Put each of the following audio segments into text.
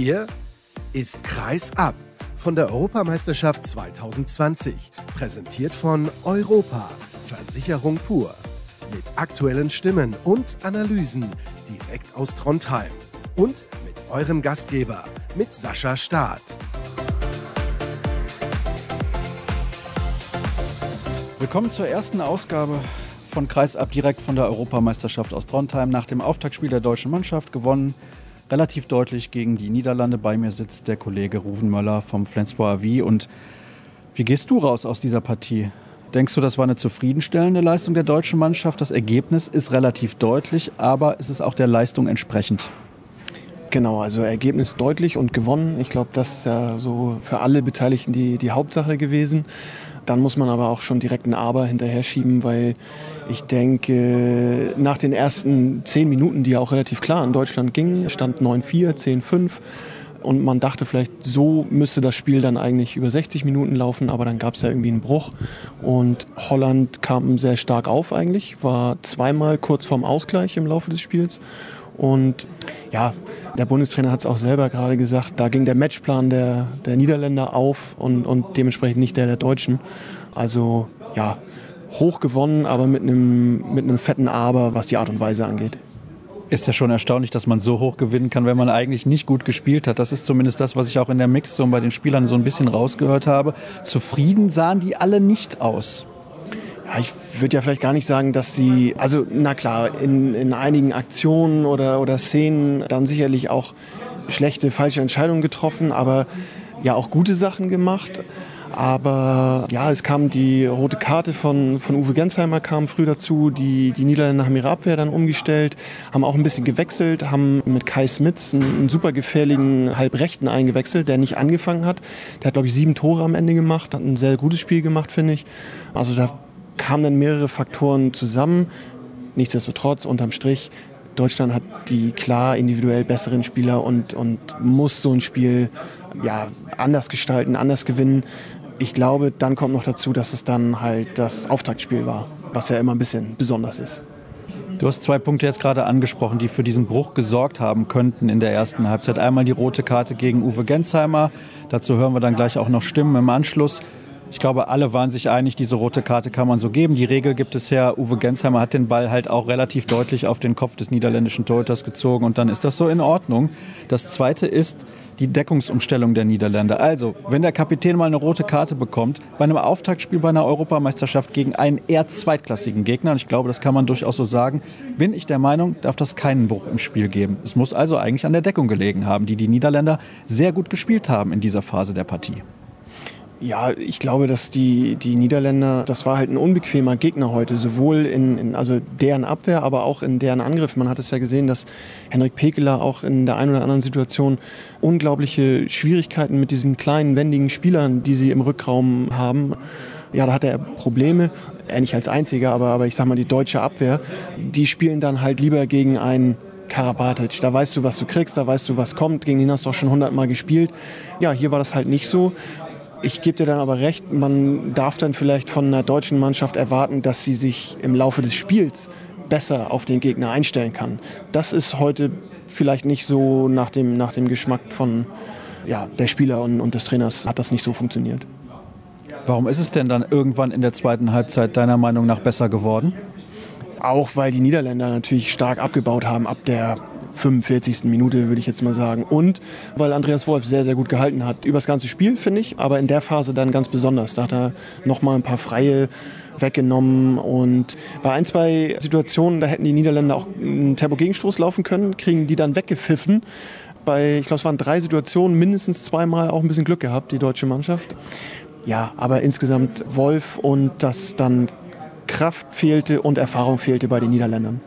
Hier ist Kreis ab von der Europameisterschaft 2020, präsentiert von Europa, Versicherung pur. Mit aktuellen Stimmen und Analysen direkt aus Trondheim. Und mit eurem Gastgeber, mit Sascha Staat. Willkommen zur ersten Ausgabe von Kreisab direkt von der Europameisterschaft aus Trondheim. Nach dem Auftaktspiel der deutschen Mannschaft gewonnen, relativ deutlich gegen die Niederlande. Bei mir sitzt der Kollege Ruven Möller vom Flensburger AV. Und wie gehst du raus aus dieser Partie? Denkst du, das war eine zufriedenstellende Leistung der deutschen Mannschaft? Das Ergebnis ist relativ deutlich, aber ist es auch der Leistung entsprechend? Genau, also Ergebnis deutlich und gewonnen. Ich glaube, das ist ja so für alle Beteiligten die, die Hauptsache gewesen. Dann muss man aber auch schon direkt ein Aber hinterher schieben, weil ich denke, nach den ersten zehn Minuten, die ja auch relativ klar in Deutschland gingen, stand 9-4, 10-5. Und man dachte vielleicht, so müsste das Spiel dann eigentlich über 60 Minuten laufen, aber dann gab es ja irgendwie einen Bruch. Und Holland kam sehr stark auf eigentlich, war zweimal kurz vorm Ausgleich im Laufe des Spiels. Und ja, der Bundestrainer hat es auch selber gerade gesagt, da ging der Matchplan der, der Niederländer auf und, und dementsprechend nicht der der Deutschen. Also ja, hoch gewonnen, aber mit einem, mit einem fetten Aber, was die Art und Weise angeht. Ist ja schon erstaunlich, dass man so hoch gewinnen kann, wenn man eigentlich nicht gut gespielt hat. Das ist zumindest das, was ich auch in der Mixzone bei den Spielern so ein bisschen rausgehört habe. Zufrieden sahen die alle nicht aus. Ja, ich würde ja vielleicht gar nicht sagen, dass sie, also na klar, in, in einigen Aktionen oder, oder Szenen dann sicherlich auch schlechte, falsche Entscheidungen getroffen, aber ja auch gute Sachen gemacht. Aber ja, es kam die rote Karte von, von Uwe Gensheimer kam früh dazu. Die, die Niederländer haben ihre Abwehr dann umgestellt, haben auch ein bisschen gewechselt, haben mit Kai Smits einen, einen super gefährlichen Halbrechten eingewechselt, der nicht angefangen hat. Der hat, glaube ich, sieben Tore am Ende gemacht, hat ein sehr gutes Spiel gemacht, finde ich. Also da kamen dann mehrere Faktoren zusammen. Nichtsdestotrotz, unterm Strich, Deutschland hat die klar individuell besseren Spieler und, und muss so ein Spiel ja, anders gestalten, anders gewinnen. Ich glaube, dann kommt noch dazu, dass es dann halt das Auftaktspiel war, was ja immer ein bisschen besonders ist. Du hast zwei Punkte jetzt gerade angesprochen, die für diesen Bruch gesorgt haben könnten in der ersten Halbzeit. Einmal die rote Karte gegen Uwe Gensheimer. Dazu hören wir dann gleich auch noch Stimmen im Anschluss. Ich glaube, alle waren sich einig, diese rote Karte kann man so geben. Die Regel gibt es her. Uwe Gensheimer hat den Ball halt auch relativ deutlich auf den Kopf des niederländischen Torhüters gezogen und dann ist das so in Ordnung. Das zweite ist die Deckungsumstellung der Niederländer. Also, wenn der Kapitän mal eine rote Karte bekommt, bei einem Auftaktspiel bei einer Europameisterschaft gegen einen eher zweitklassigen Gegner, und ich glaube, das kann man durchaus so sagen, bin ich der Meinung, darf das keinen Bruch im Spiel geben. Es muss also eigentlich an der Deckung gelegen haben, die die Niederländer sehr gut gespielt haben in dieser Phase der Partie. Ja, ich glaube, dass die, die Niederländer, das war halt ein unbequemer Gegner heute, sowohl in, in also deren Abwehr, aber auch in deren Angriff. Man hat es ja gesehen, dass Henrik Pekeler auch in der einen oder anderen Situation unglaubliche Schwierigkeiten mit diesen kleinen, wendigen Spielern, die sie im Rückraum haben. Ja, da hat er Probleme. Er nicht als einziger, aber, aber ich sag mal, die deutsche Abwehr, die spielen dann halt lieber gegen einen Karabatic. Da weißt du, was du kriegst, da weißt du, was kommt. Gegen ihn hast du auch schon hundertmal gespielt. Ja, hier war das halt nicht so. Ich gebe dir dann aber recht, man darf dann vielleicht von einer deutschen Mannschaft erwarten, dass sie sich im Laufe des Spiels besser auf den Gegner einstellen kann. Das ist heute vielleicht nicht so nach dem, nach dem Geschmack von ja, der Spieler und, und des Trainers hat das nicht so funktioniert. Warum ist es denn dann irgendwann in der zweiten Halbzeit deiner Meinung nach besser geworden? Auch weil die Niederländer natürlich stark abgebaut haben ab der 45. Minute, würde ich jetzt mal sagen. Und weil Andreas Wolf sehr, sehr gut gehalten hat. Über das ganze Spiel, finde ich, aber in der Phase dann ganz besonders. Da hat er nochmal ein paar freie weggenommen und bei ein, zwei Situationen, da hätten die Niederländer auch einen Turbo-Gegenstoß laufen können, kriegen die dann weggepfiffen. Bei, ich glaube, es waren drei Situationen, mindestens zweimal auch ein bisschen Glück gehabt, die deutsche Mannschaft. Ja, aber insgesamt Wolf und dass dann Kraft fehlte und Erfahrung fehlte bei den Niederländern.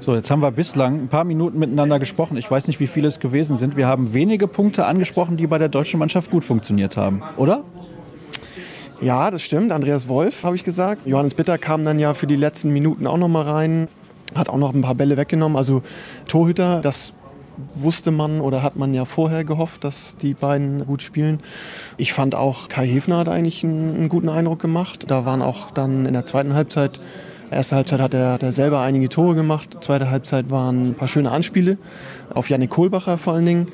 So, jetzt haben wir bislang ein paar Minuten miteinander gesprochen. Ich weiß nicht, wie viele es gewesen sind. Wir haben wenige Punkte angesprochen, die bei der deutschen Mannschaft gut funktioniert haben, oder? Ja, das stimmt. Andreas Wolf, habe ich gesagt. Johannes Bitter kam dann ja für die letzten Minuten auch noch mal rein. Hat auch noch ein paar Bälle weggenommen. Also Torhüter, das wusste man oder hat man ja vorher gehofft, dass die beiden gut spielen. Ich fand auch Kai Hefner hat eigentlich einen, einen guten Eindruck gemacht. Da waren auch dann in der zweiten Halbzeit Erste Halbzeit hat er, hat er selber einige Tore gemacht. Zweite Halbzeit waren ein paar schöne Anspiele. Auf Janik Kohlbacher vor allen Dingen,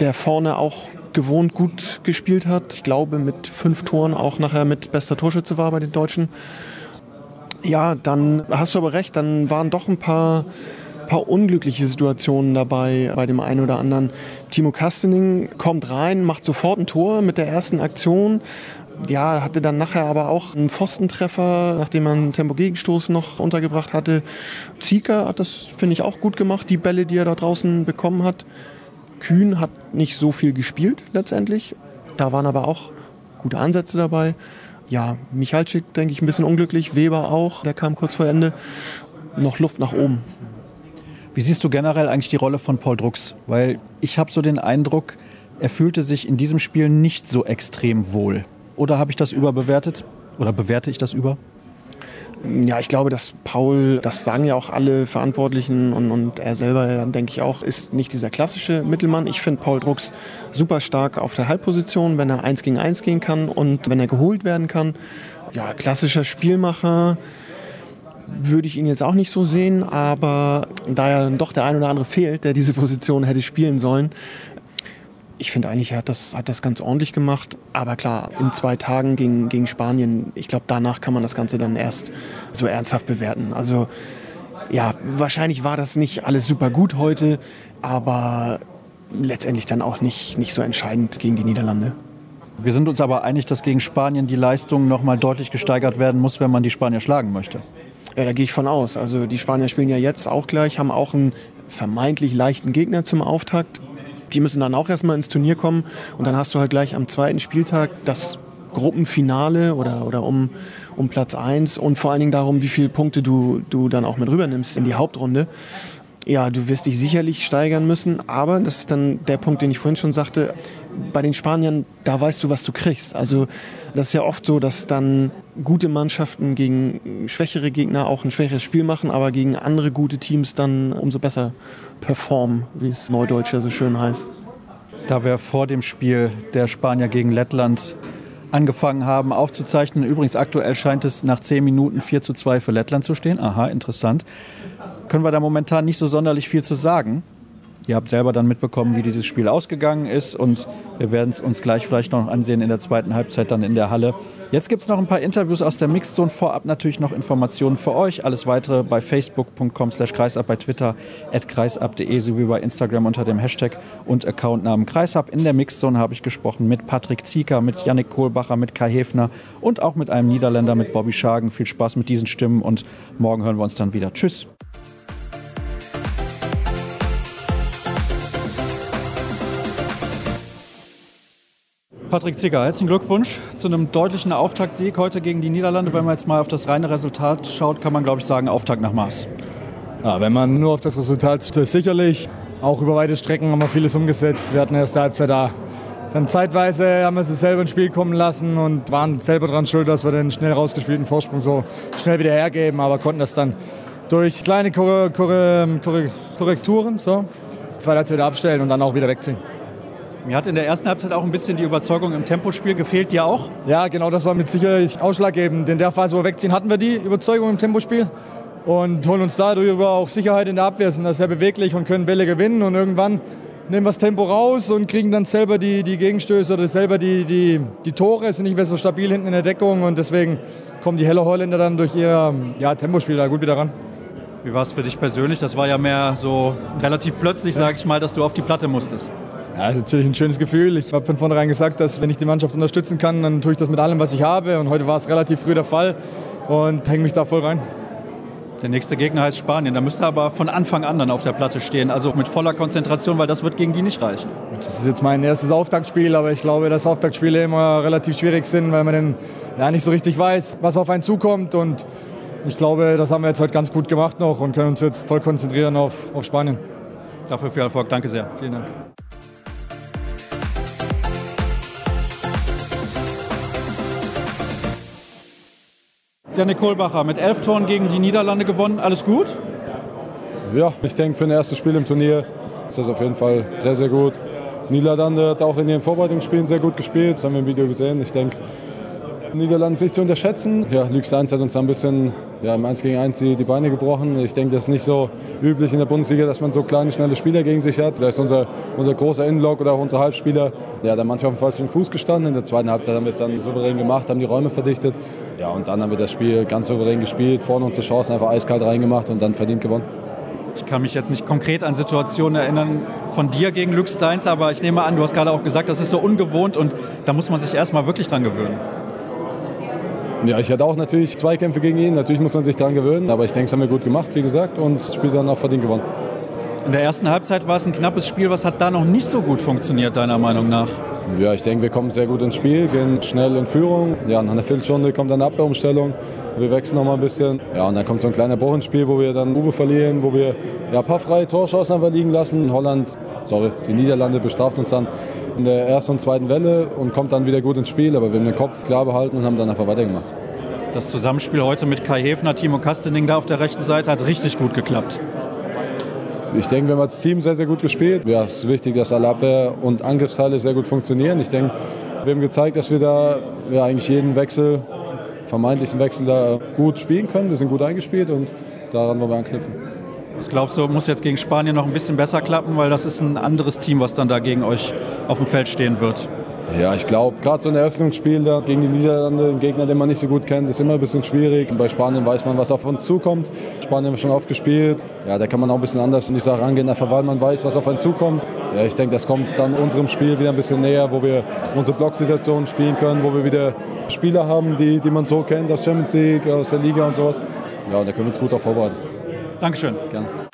der vorne auch gewohnt gut gespielt hat. Ich glaube, mit fünf Toren auch nachher mit bester Torschütze war bei den Deutschen. Ja, dann hast du aber recht, dann waren doch ein paar, paar unglückliche Situationen dabei bei dem einen oder anderen. Timo Kastening kommt rein, macht sofort ein Tor mit der ersten Aktion. Ja, hatte dann nachher aber auch einen Pfostentreffer, nachdem man einen Tempo-Gegenstoß noch untergebracht hatte. Zieker hat das, finde ich, auch gut gemacht, die Bälle, die er da draußen bekommen hat. Kühn hat nicht so viel gespielt letztendlich. Da waren aber auch gute Ansätze dabei. Ja, Michalczyk, denke ich, ein bisschen unglücklich. Weber auch, der kam kurz vor Ende. Noch Luft nach oben. Wie siehst du generell eigentlich die Rolle von Paul Drucks? Weil ich habe so den Eindruck, er fühlte sich in diesem Spiel nicht so extrem wohl. Oder habe ich das überbewertet? Oder bewerte ich das über? Ja, ich glaube, dass Paul, das sagen ja auch alle Verantwortlichen und, und er selber, denke ich auch, ist nicht dieser klassische Mittelmann. Ich finde Paul Drucks super stark auf der Halbposition, wenn er eins gegen eins gehen kann und wenn er geholt werden kann. Ja, klassischer Spielmacher würde ich ihn jetzt auch nicht so sehen, aber da ja doch der ein oder andere fehlt, der diese Position hätte spielen sollen, ich finde eigentlich, er hat das, hat das ganz ordentlich gemacht. Aber klar, in zwei Tagen gegen, gegen Spanien, ich glaube, danach kann man das Ganze dann erst so ernsthaft bewerten. Also ja, wahrscheinlich war das nicht alles super gut heute, aber letztendlich dann auch nicht, nicht so entscheidend gegen die Niederlande. Wir sind uns aber einig, dass gegen Spanien die Leistung noch mal deutlich gesteigert werden muss, wenn man die Spanier schlagen möchte. Ja, da gehe ich von aus. Also die Spanier spielen ja jetzt auch gleich, haben auch einen vermeintlich leichten Gegner zum Auftakt die müssen dann auch erstmal ins Turnier kommen und dann hast du halt gleich am zweiten Spieltag das Gruppenfinale oder, oder um, um Platz 1 und vor allen Dingen darum, wie viele Punkte du, du dann auch mit rübernimmst in die Hauptrunde. Ja, du wirst dich sicherlich steigern müssen, aber das ist dann der Punkt, den ich vorhin schon sagte. Bei den Spaniern, da weißt du, was du kriegst. Also das ist ja oft so, dass dann gute Mannschaften gegen schwächere Gegner auch ein schwächeres Spiel machen, aber gegen andere gute Teams dann umso besser performen, wie es Neudeutsch ja so schön heißt. Da wir vor dem Spiel der Spanier gegen Lettland angefangen haben aufzuzeichnen. Übrigens, aktuell scheint es nach 10 Minuten 4 zu 2 für Lettland zu stehen. Aha, interessant können wir da momentan nicht so sonderlich viel zu sagen. Ihr habt selber dann mitbekommen, wie dieses Spiel ausgegangen ist und wir werden es uns gleich vielleicht noch ansehen in der zweiten Halbzeit dann in der Halle. Jetzt gibt es noch ein paar Interviews aus der Mixzone. Vorab natürlich noch Informationen für euch. Alles weitere bei facebook.com slash kreisab, bei Twitter at kreisab.de sowie bei Instagram unter dem Hashtag und Accountnamen kreisab. In der Mixzone habe ich gesprochen mit Patrick Zieker, mit Yannick Kohlbacher, mit Kai Hefner und auch mit einem Niederländer, mit Bobby Schagen. Viel Spaß mit diesen Stimmen und morgen hören wir uns dann wieder. Tschüss. Patrick Zicker, herzlichen Glückwunsch zu einem deutlichen Auftaktsieg heute gegen die Niederlande. Wenn man jetzt mal auf das reine Resultat schaut, kann man, glaube ich, sagen, Auftakt nach Maß. Ja, wenn man nur auf das Resultat stößt, sicherlich. Auch über weite Strecken haben wir vieles umgesetzt. Wir hatten erste Halbzeit da. Dann zeitweise haben wir sie selber ins Spiel kommen lassen und waren selber daran schuld, dass wir den schnell rausgespielten Vorsprung so schnell wieder hergeben, aber konnten das dann durch kleine Korrekturen so, zweite Halbzeit abstellen und dann auch wieder wegziehen. Mir hat in der ersten Halbzeit auch ein bisschen die Überzeugung im Tempospiel gefehlt, dir auch? Ja, genau, das war mit Sicherheit ausschlaggebend. In der Phase, wo wir wegziehen, hatten wir die Überzeugung im Tempospiel und holen uns darüber auch Sicherheit in der Abwehr, sind da sehr beweglich und können Bälle gewinnen und irgendwann nehmen wir das Tempo raus und kriegen dann selber die, die Gegenstöße oder selber die, die, die Tore, sind nicht mehr so stabil hinten in der Deckung und deswegen kommen die Heller Holländer dann durch ihr ja, Tempospiel da gut wieder ran. Wie war es für dich persönlich? Das war ja mehr so relativ plötzlich, ja. sage ich mal, dass du auf die Platte musstest. Ja, ist natürlich ein schönes Gefühl. Ich habe von vornherein gesagt, dass wenn ich die Mannschaft unterstützen kann, dann tue ich das mit allem, was ich habe. Und heute war es relativ früh der Fall und hänge mich da voll rein. Der nächste Gegner heißt Spanien. Da müsste aber von Anfang an dann auf der Platte stehen, also mit voller Konzentration, weil das wird gegen die nicht reichen. Das ist jetzt mein erstes Auftaktspiel, aber ich glaube, dass Auftaktspiele immer relativ schwierig sind, weil man dann ja nicht so richtig weiß, was auf einen zukommt. Und ich glaube, das haben wir jetzt heute ganz gut gemacht noch und können uns jetzt voll konzentrieren auf, auf Spanien. Dafür viel Erfolg. Danke sehr. Vielen Dank. Janik Kohlbacher mit elf Toren gegen die Niederlande gewonnen. Alles gut? Ja, ich denke, für ein erstes Spiel im Turnier ist das auf jeden Fall sehr, sehr gut. Niederlande hat auch in ihren Vorbereitungsspielen sehr gut gespielt. Das haben wir im Video gesehen. Ich denke, Niederlande nicht zu unterschätzen. Ja, Lüx 1 hat uns ein bisschen ja, im 1 gegen 1 die, Beine gebrochen. Ich denke, das ist nicht so üblich in der Bundesliga, dass man so kleine, schnelle Spieler gegen sich hat. Da ist unser, unser großer Innenlock oder auch unser Halbspieler, ja, da manchmal auf dem falschen Fuß gestanden. In der zweiten Halbzeit haben wir es dann souverän gemacht, haben die Räume verdichtet. Ja, und dann haben wir das Spiel ganz souverän gespielt, vorne unsere Chancen einfach eiskalt reingemacht und dann verdient gewonnen. Ich kann mich jetzt nicht konkret an Situationen erinnern von dir gegen Lux Steins, aber ich nehme an, du hast gerade auch gesagt, das ist so ungewohnt und da muss man sich erstmal wirklich dran gewöhnen. Ja, ich hatte auch natürlich Zweikämpfe gegen ihn. Natürlich muss man sich daran gewöhnen. Aber ich denke, das haben wir gut gemacht, wie gesagt. Und das Spiel dann auch verdient gewonnen. In der ersten Halbzeit war es ein knappes Spiel. Was hat da noch nicht so gut funktioniert, deiner Meinung nach? Ja, ich denke, wir kommen sehr gut ins Spiel, gehen schnell in Führung. Ja, nach einer Viertelstunde kommt dann eine Abwehrumstellung. Wir wechseln noch mal ein bisschen. Ja, und dann kommt so ein kleiner Bruch ins Spiel, wo wir dann Uwe verlieren, wo wir ja, ein paar freie Torschancen einfach liegen lassen. Holland, sorry, die Niederlande bestraft uns dann in der ersten und zweiten Welle und kommt dann wieder gut ins Spiel. Aber wir haben den Kopf klar behalten und haben dann einfach weitergemacht. Das Zusammenspiel heute mit Kai Hefner, Timo Kastening da auf der rechten Seite hat richtig gut geklappt. Ich denke, wir haben als Team sehr, sehr gut gespielt. Ja, es ist wichtig, dass alle Abwehr- und Angriffsteile sehr gut funktionieren. Ich denke, wir haben gezeigt, dass wir da ja, eigentlich jeden Wechsel, vermeintlichen Wechsel da gut spielen können. Wir sind gut eingespielt und daran wollen wir anknüpfen. Was glaubst du, muss jetzt gegen Spanien noch ein bisschen besser klappen, weil das ist ein anderes Team, was dann da gegen euch auf dem Feld stehen wird? Ja, ich glaube, gerade so ein Eröffnungsspiel da gegen die Niederlande, ein Gegner, den man nicht so gut kennt, ist immer ein bisschen schwierig. Bei Spanien weiß man, was auf uns zukommt. Spanien haben wir schon oft gespielt. Ja, da kann man auch ein bisschen anders in die Sache rangehen, einfach weil man weiß, was auf einen zukommt. Ja, ich denke, das kommt dann unserem Spiel wieder ein bisschen näher, wo wir unsere Blocksituationen spielen können, wo wir wieder Spieler haben, die, die man so kennt aus Champions League, aus der Liga und sowas. Ja, da können wir uns gut darauf vorbereiten. Dankeschön. Gerne.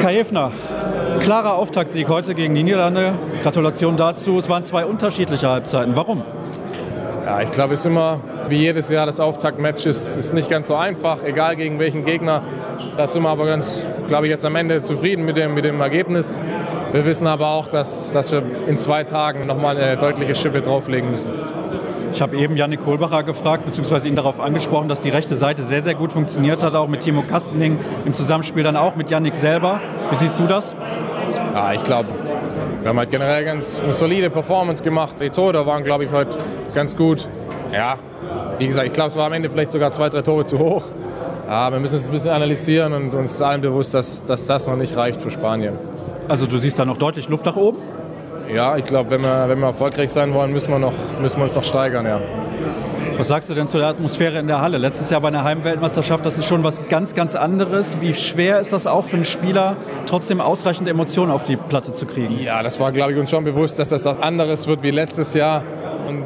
Kai Hefner, klarer Auftaktsieg heute gegen die Niederlande. Gratulation dazu. Es waren zwei unterschiedliche Halbzeiten. Warum? Ja, ich glaube, es ist immer wie jedes Jahr das Auftaktmatch ist, ist nicht ganz so einfach, egal gegen welchen Gegner. Da sind wir aber ganz, glaube ich, jetzt am Ende zufrieden mit dem, mit dem Ergebnis. Wir wissen aber auch, dass, dass wir in zwei Tagen nochmal eine deutliche Schippe drauflegen müssen. Ich habe eben Janik Kohlbacher gefragt, beziehungsweise ihn darauf angesprochen, dass die rechte Seite sehr, sehr gut funktioniert hat, auch mit Timo Kastening im Zusammenspiel dann auch mit Janik selber. Wie siehst du das? Ja, ich glaube, wir haben halt generell ganz eine solide Performance gemacht. Die Tore waren, glaube ich, heute ganz gut. Ja, wie gesagt, ich glaube, es war am Ende vielleicht sogar zwei, drei Tore zu hoch. Ja, wir müssen es ein bisschen analysieren und uns allen bewusst, dass, dass das noch nicht reicht für Spanien. Also du siehst da noch deutlich Luft nach oben? Ja, ich glaube, wenn wir, wenn wir erfolgreich sein wollen, müssen wir, noch, müssen wir uns noch steigern, ja. Was sagst du denn zu der Atmosphäre in der Halle? Letztes Jahr bei einer Heimweltmeisterschaft, das ist schon was ganz, ganz anderes. Wie schwer ist das auch für einen Spieler, trotzdem ausreichend Emotionen auf die Platte zu kriegen? Ja, das war, glaube ich, uns schon bewusst, dass das was anderes wird wie letztes Jahr. Und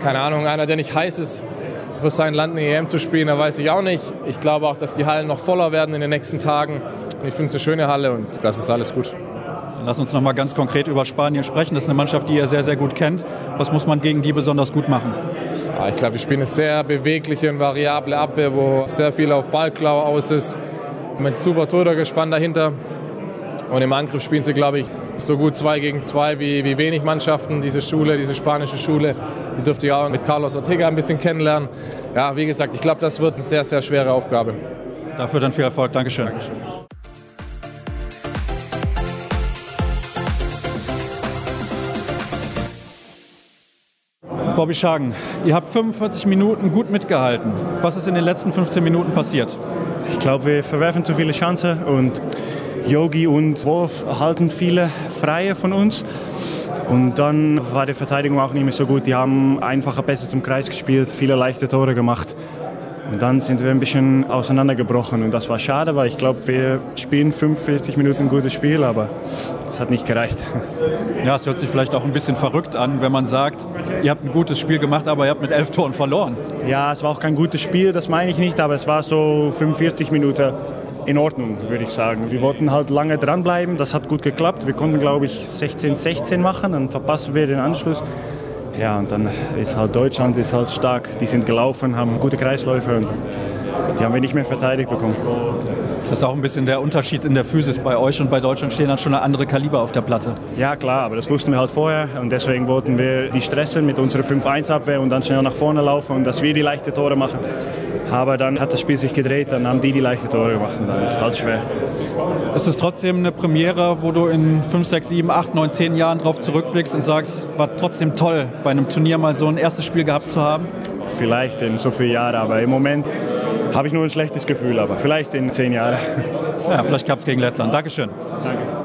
keine Ahnung, einer, der nicht heiß ist, für sein Land eine EM zu spielen, da weiß ich auch nicht. Ich glaube auch, dass die Hallen noch voller werden in den nächsten Tagen. Ich finde es eine schöne Halle und das ist alles gut. Lass uns noch mal ganz konkret über Spanien sprechen. Das ist eine Mannschaft, die ihr sehr, sehr gut kennt. Was muss man gegen die besonders gut machen? Ja, ich glaube, wir spielen eine sehr bewegliche und variable Abwehr, wo sehr viel auf Ballklau aus ist. Mit super gespannt dahinter. Und im Angriff spielen sie, glaube ich, so gut zwei gegen zwei wie, wie wenig Mannschaften. Diese Schule, diese spanische Schule, die dürfte ich auch mit Carlos Ortega ein bisschen kennenlernen. Ja, wie gesagt, ich glaube, das wird eine sehr, sehr schwere Aufgabe. Dafür dann viel Erfolg. Dankeschön. Dankeschön. Bobby Schagen, ihr habt 45 Minuten gut mitgehalten. Was ist in den letzten 15 Minuten passiert? Ich glaube, wir verwerfen zu viele Chancen und Yogi und Wolf halten viele Freie von uns. Und dann war die Verteidigung auch nicht mehr so gut. Die haben einfacher besser zum Kreis gespielt, viele leichte Tore gemacht. Und dann sind wir ein bisschen auseinandergebrochen und das war schade, weil ich glaube, wir spielen 45 Minuten ein gutes Spiel, aber es hat nicht gereicht. Ja, es hört sich vielleicht auch ein bisschen verrückt an, wenn man sagt, ihr habt ein gutes Spiel gemacht, aber ihr habt mit elf Toren verloren. Ja, es war auch kein gutes Spiel, das meine ich nicht, aber es war so 45 Minuten in Ordnung, würde ich sagen. Wir wollten halt lange dranbleiben, das hat gut geklappt. Wir konnten, glaube ich, 16-16 machen, dann verpassen wir den Anschluss. Ja, und dann ist halt Deutschland ist halt stark. Die sind gelaufen, haben gute Kreisläufe und die haben wir nicht mehr verteidigt bekommen. Das ist auch ein bisschen der Unterschied in der Physis bei euch und bei Deutschland stehen dann schon eine andere Kaliber auf der Platte. Ja klar, aber das wussten wir halt vorher und deswegen wollten wir die stressen mit unserer 5-1-Abwehr und dann schnell nach vorne laufen und dass wir die leichten Tore machen. Aber dann hat das Spiel sich gedreht, dann haben die die leichten Tore gemacht und dann ist es halt schwer. Es ist trotzdem eine Premiere, wo du in 5, 6, 7, 8, 9, 10 Jahren drauf zurückblickst und sagst, war trotzdem toll, bei einem Turnier mal so ein erstes Spiel gehabt zu haben? Vielleicht in so vielen Jahren, aber im Moment habe ich nur ein schlechtes Gefühl, aber vielleicht in zehn Jahren. Ja, vielleicht klappt es gegen Lettland. Dankeschön. Danke.